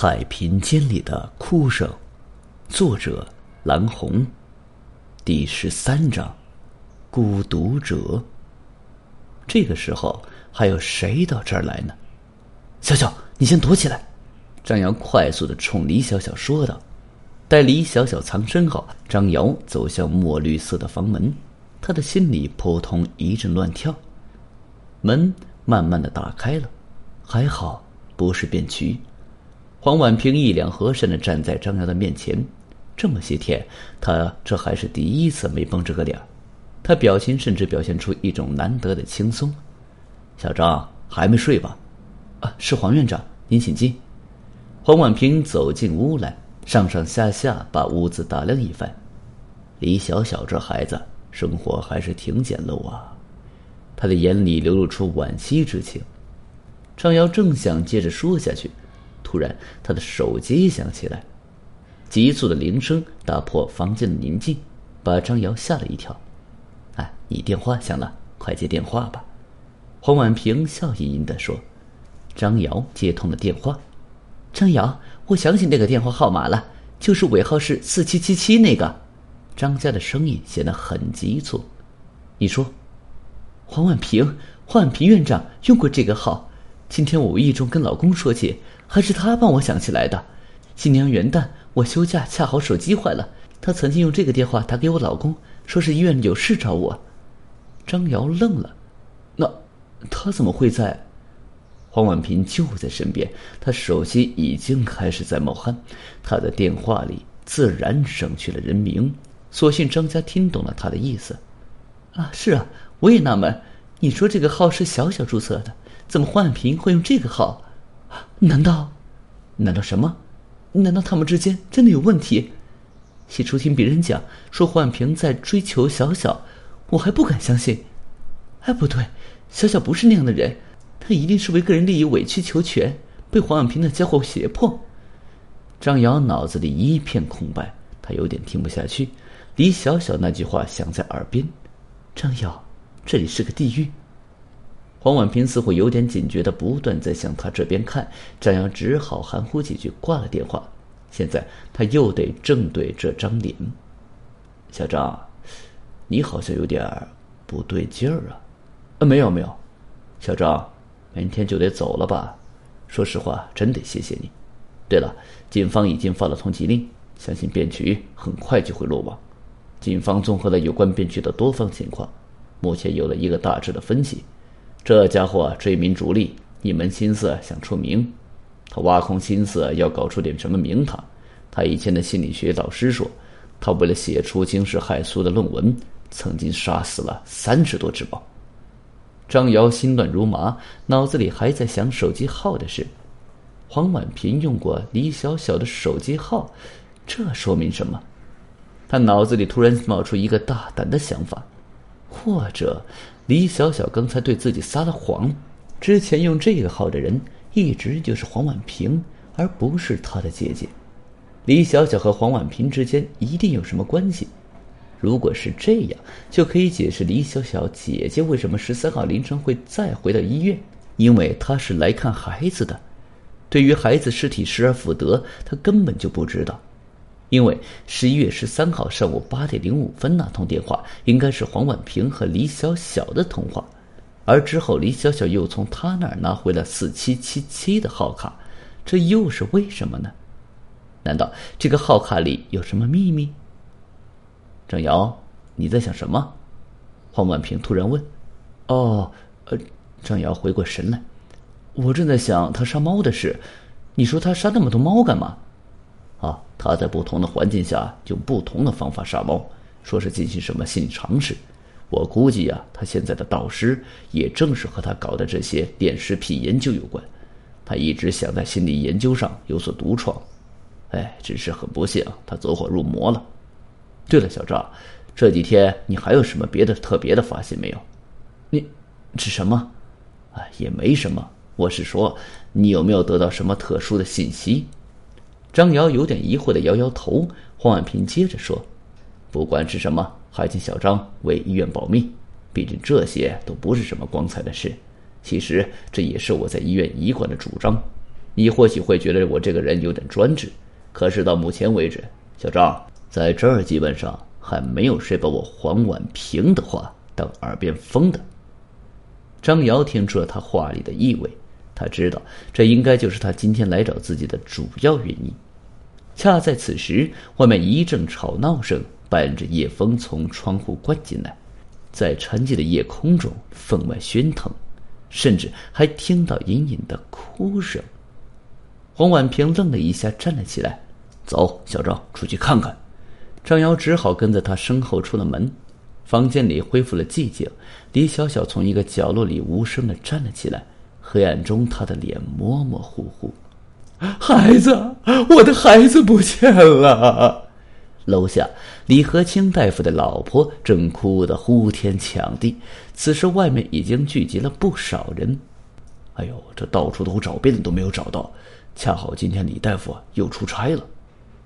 太平间里的哭声，作者蓝红，第十三章，孤独者。这个时候还有谁到这儿来呢？小小，你先躲起来。张瑶快速的冲李小小说道。待李小小藏身后，张瑶走向墨绿色的房门，他的心里扑通一阵乱跳。门慢慢的打开了，还好不是便渠。黄婉平一脸和善的站在张瑶的面前，这么些天，他这还是第一次没绷着个脸他表情甚至表现出一种难得的轻松。小张还没睡吧？啊，是黄院长，您请进。黄婉平走进屋来，上上下下把屋子打量一番。李小小这孩子生活还是挺简陋啊，他的眼里流露出惋惜之情。张瑶正想接着说下去。突然，他的手机响起来，急促的铃声打破房间的宁静，把张瑶吓了一跳。“哎，你电话响了，快接电话吧。”黄婉平笑吟吟地说。张瑶接通了电话。“张瑶，我想起那个电话号码了，就是尾号是四七七七那个。”张家的声音显得很急促。“你说，黄婉平，黄婉平院长用过这个号。今天我无意中跟老公说起。”还是他帮我想起来的。今年元旦我休假，恰好手机坏了，他曾经用这个电话打给我老公，说是医院有事找我。张瑶愣了，那他怎么会在？黄婉平就在身边，他手机已经开始在冒汗，他的电话里自然省去了人名。所幸张家听懂了他的意思。啊，是啊，我也纳闷，你说这个号是小小注册的，怎么黄婉平会用这个号？难道，难道什么？难道他们之间真的有问题？起初听别人讲说黄婉平在追求小小，我还不敢相信。哎，不对，小小不是那样的人，他一定是为个人利益委曲求全，被黄婉平的家伙胁迫。张瑶脑子里一片空白，他有点听不下去。李小小那句话响在耳边：“张瑶，这里是个地狱。”黄婉平似乎有点警觉的，不断在向他这边看。张扬只好含糊几句，挂了电话。现在他又得正对这张脸。小张，你好像有点不对劲儿啊！呃，没有没有。小张，明天就得走了吧？说实话，真得谢谢你。对了，警方已经发了通缉令，相信变局很快就会落网。警方综合了有关变局的多方情况，目前有了一个大致的分析。这家伙追名逐利，一门心思想出名。他挖空心思要搞出点什么名堂。他以前的心理学老师说，他为了写出惊世骇俗的论文，曾经杀死了三十多只猫。张瑶心乱如麻，脑子里还在想手机号的事。黄婉平用过李小小的手机号，这说明什么？他脑子里突然冒出一个大胆的想法，或者……李小小刚才对自己撒了谎，之前用这个号的人一直就是黄婉平，而不是她的姐姐。李小小和黄婉平之间一定有什么关系。如果是这样，就可以解释李小小姐姐为什么十三号凌晨会再回到医院，因为她是来看孩子的。对于孩子尸体失而复得，她根本就不知道。因为十一月十三号上午八点零五分那通电话应该是黄婉平和李小小的通话，而之后李小小又从他那儿拿回了四七七七的号卡，这又是为什么呢？难道这个号卡里有什么秘密？张瑶，你在想什么？黄婉平突然问。哦，呃，张瑶回过神来，我正在想他杀猫的事。你说他杀那么多猫干嘛？啊，他在不同的环境下用不同的方法杀猫，说是进行什么心理尝试。我估计呀，他现在的导师也正是和他搞的这些电视品研究有关。他一直想在心理研究上有所独创，哎，只是很不幸，他走火入魔了。对了，小赵，这几天你还有什么别的特别的发现没有？你是什么？哎，也没什么。我是说，你有没有得到什么特殊的信息？张瑶有点疑惑的摇摇头，黄婉平接着说：“不管是什么，还请小张为医院保密。毕竟这些都不是什么光彩的事。其实这也是我在医院一贯的主张。你或许会觉得我这个人有点专制。可是到目前为止，小张在这儿基本上还没有谁把我黄婉平的话当耳边风的。张瑶听出了他话里的意味，他知道这应该就是他今天来找自己的主要原因。恰在此时，外面一阵吵闹声伴着夜风从窗户灌进来，在沉寂的夜空中分外喧腾，甚至还听到隐隐的哭声。黄婉平愣了一下，站了起来：“走，小张，出去看看。”张瑶只好跟在他身后出了门。房间里恢复了寂静，李小小从一个角落里无声的站了起来。黑暗中，他的脸模模糊糊。孩子，我的孩子不见了！楼下，李和清大夫的老婆正哭得呼天抢地。此时，外面已经聚集了不少人。哎呦，这到处都找遍了，都没有找到。恰好今天李大夫又出差了。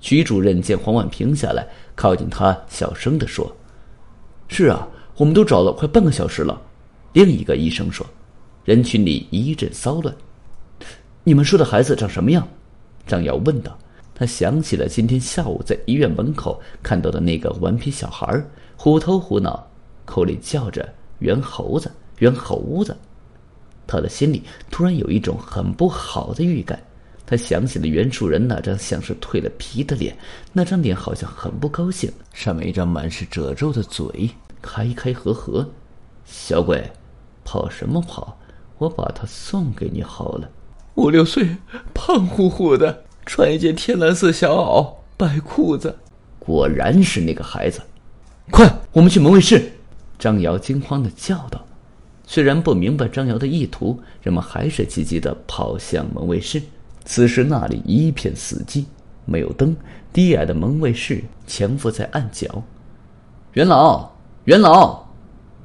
徐主任见黄婉平下来，靠近他，小声的说。是啊，我们都找了快半个小时了。另一个医生说：“人群里一阵骚乱。”你们说的孩子长什么样？张瑶问道。他想起了今天下午在医院门口看到的那个顽皮小孩，虎头虎脑，口里叫着“猿猴子，猿猴子”。他的心里突然有一种很不好的预感。他想起了袁树人那张像是蜕了皮的脸，那张脸好像很不高兴，上面一张满是褶皱的嘴，开开合合。小鬼，跑什么跑？我把它送给你好了。五六岁，胖乎乎的，穿一件天蓝色小袄，白裤子，果然是那个孩子。快，我们去门卫室！张瑶惊慌的叫道。虽然不明白张瑶的意图，人们还是急急的跑向门卫室。此时那里一片死寂，没有灯，低矮的门卫室潜伏在暗角。元老，元老！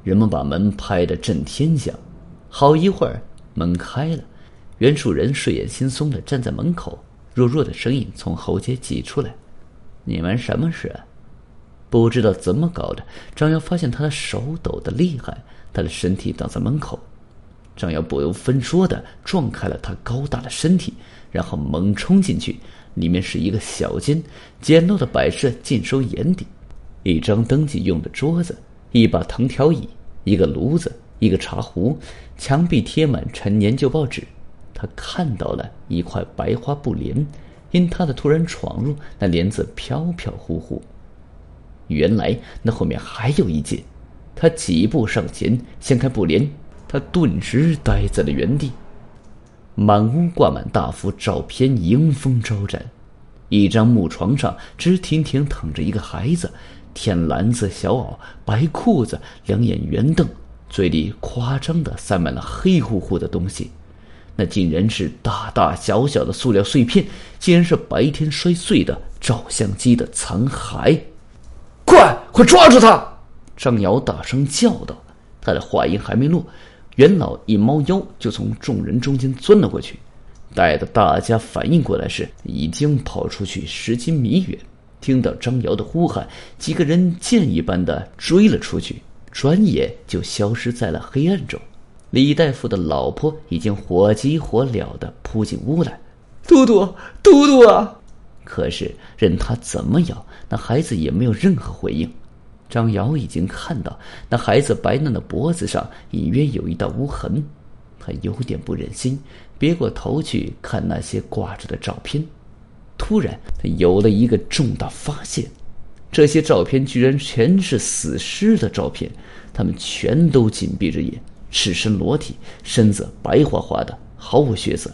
人们把门拍得震天响。好一会儿，门开了，袁树人睡眼惺忪的站在门口，弱弱的声音从喉结挤出来：“你们什么事？”不知道怎么搞的，张瑶发现他的手抖得厉害，他的身体挡在门口。张瑶不由分说的撞开了他高大的身体。然后猛冲进去，里面是一个小间，简陋的摆设尽收眼底：一张登记用的桌子，一把藤条椅，一个炉子，一个茶壶，墙壁贴满陈年旧报纸。他看到了一块白花布帘，因他的突然闯入，那帘子飘飘忽忽。原来那后面还有一间。他几步上前，掀开布帘，他顿时呆在了原地。满屋挂满大幅照片，迎风招展。一张木床上直挺挺躺着一个孩子，天蓝色小袄，白裤子，两眼圆瞪，嘴里夸张的塞满了黑乎乎的东西。那竟然是大大小小的塑料碎片，竟然是白天摔碎的照相机的残骸！快，快抓住他！张瑶大声叫道。他的话音还没落。袁老一猫腰，就从众人中间钻了过去。待到大家反应过来时，已经跑出去十几米远。听到张瑶的呼喊，几个人箭一般的追了出去，转眼就消失在了黑暗中。李大夫的老婆已经火急火燎的扑进屋来：“嘟嘟，嘟嘟啊！”可是任他怎么咬，那孩子也没有任何回应。张瑶已经看到那孩子白嫩的脖子上隐约有一道污痕，他有点不忍心，别过头去看那些挂着的照片。突然，他有了一个重大发现：这些照片居然全是死尸的照片，他们全都紧闭着眼，赤身裸体，身子白花花的，毫无血色，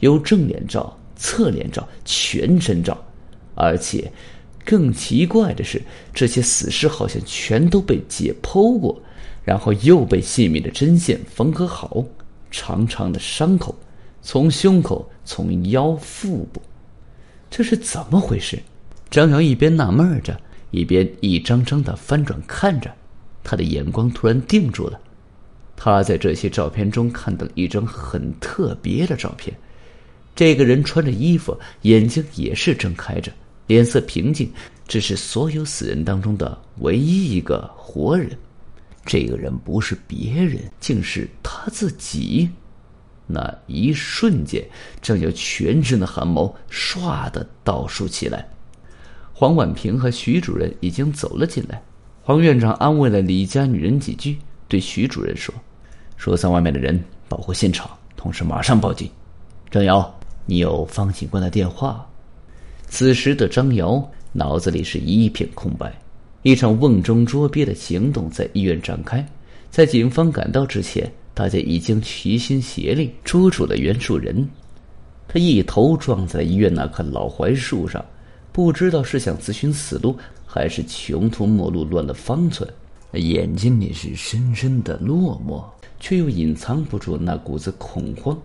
有正脸照、侧脸照、全身照，而且。更奇怪的是，这些死尸好像全都被解剖过，然后又被细密的针线缝合好，长长的伤口，从胸口、从腰、腹部，这是怎么回事？张瑶一边纳闷着，一边一张张的翻转看着，他的眼光突然定住了。他在这些照片中看到了一张很特别的照片，这个人穿着衣服，眼睛也是睁开着。脸色平静，只是所有死人当中的唯一一个活人。这个人不是别人，竟是他自己。那一瞬间，张瑶全身的汗毛唰的倒竖起来。黄婉平和徐主任已经走了进来。黄院长安慰了李家女人几句，对徐主任说：“疏散外面的人，保护现场，同时马上报警。”张瑶，你有方警官的电话？此时的张瑶脑子里是一片空白。一场瓮中捉鳖的行动在医院展开，在警方赶到之前，大家已经齐心协力捉住了袁树人。他一头撞在医院那棵老槐树上，不知道是想自寻死路。还是穷途末路乱了方寸，眼睛里是深深的落寞，却又隐藏不住那股子恐慌。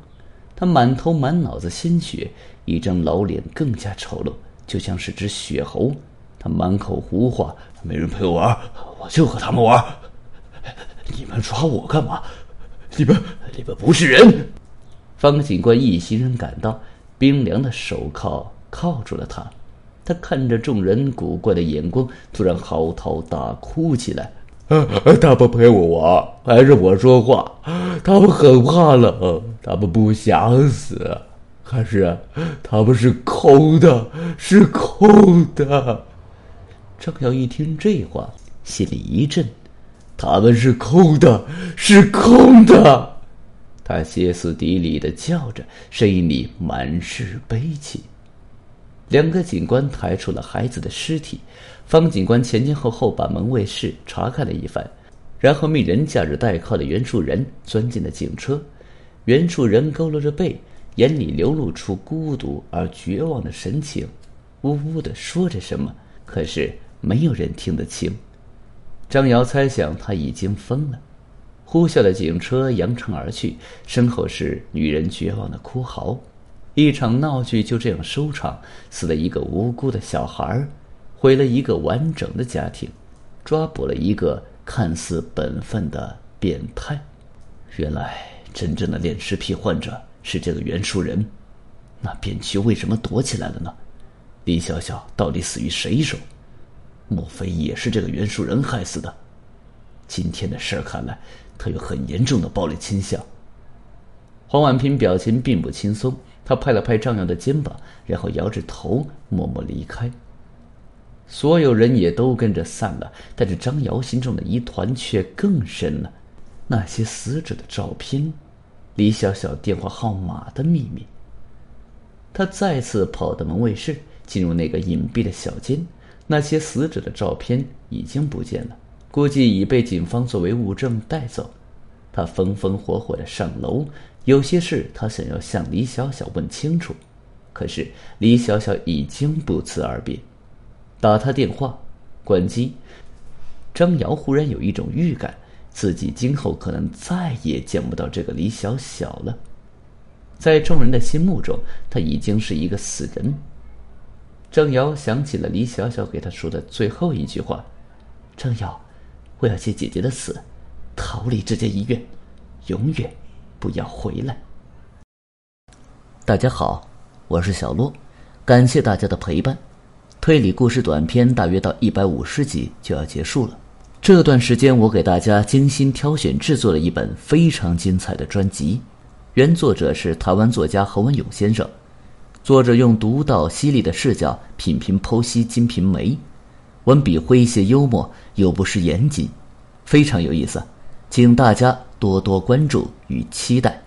他满头满脑子鲜血，一张老脸更加丑陋，就像是只血猴。他满口胡话：“没人陪我玩，我就和他们玩。你们抓我干嘛？你们，你们不是人！”方警官一行人赶到，冰凉的手铐铐住了他。他看着众人古怪的眼光，突然嚎啕大哭起来。他不陪我玩，还是我说话。他们很怕冷，他们不想死，可是他们是空的，是空的。张瑶一听这话，心里一震。他们是空的，是空的。他歇斯底里的叫着，声音里满是悲戚。两个警官抬出了孩子的尸体，方警官前前后后把门卫室查看了一番，然后命人架着带铐的袁树人钻进了警车。袁树人佝偻着背，眼里流露出孤独而绝望的神情，呜呜的说着什么，可是没有人听得清。张瑶猜想他已经疯了，呼啸的警车扬长而去，身后是女人绝望的哭嚎。一场闹剧就这样收场，死了一个无辜的小孩毁了一个完整的家庭，抓捕了一个看似本分的变态。原来真正的恋尸癖患者是这个袁树人，那便区为什么躲起来了呢？李小小到底死于谁手？莫非也是这个袁树人害死的？今天的事儿看来，他有很严重的暴力倾向。黄婉平表情并不轻松。他拍了拍张瑶的肩膀，然后摇着头默默离开。所有人也都跟着散了，但是张瑶心中的疑团却更深了。那些死者的照片，李小小电话号码的秘密。他再次跑到门卫室，进入那个隐蔽的小间。那些死者的照片已经不见了，估计已被警方作为物证带走。他风风火火的上楼。有些事他想要向李小小问清楚，可是李小小已经不辞而别。打他电话，关机。张瑶忽然有一种预感，自己今后可能再也见不到这个李小小了。在众人的心目中，他已经是一个死人。张瑶想起了李小小给他说的最后一句话：“张瑶，我要借姐姐的死，逃离这间医院，永远。”不要回来！大家好，我是小洛，感谢大家的陪伴。推理故事短篇大约到一百五十集就要结束了。这段时间，我给大家精心挑选制作了一本非常精彩的专辑。原作者是台湾作家侯文勇先生，作者用独到犀利的视角品评剖析《金瓶梅》，文笔诙谐幽默又不失严谨，非常有意思。请大家多多关注与期待。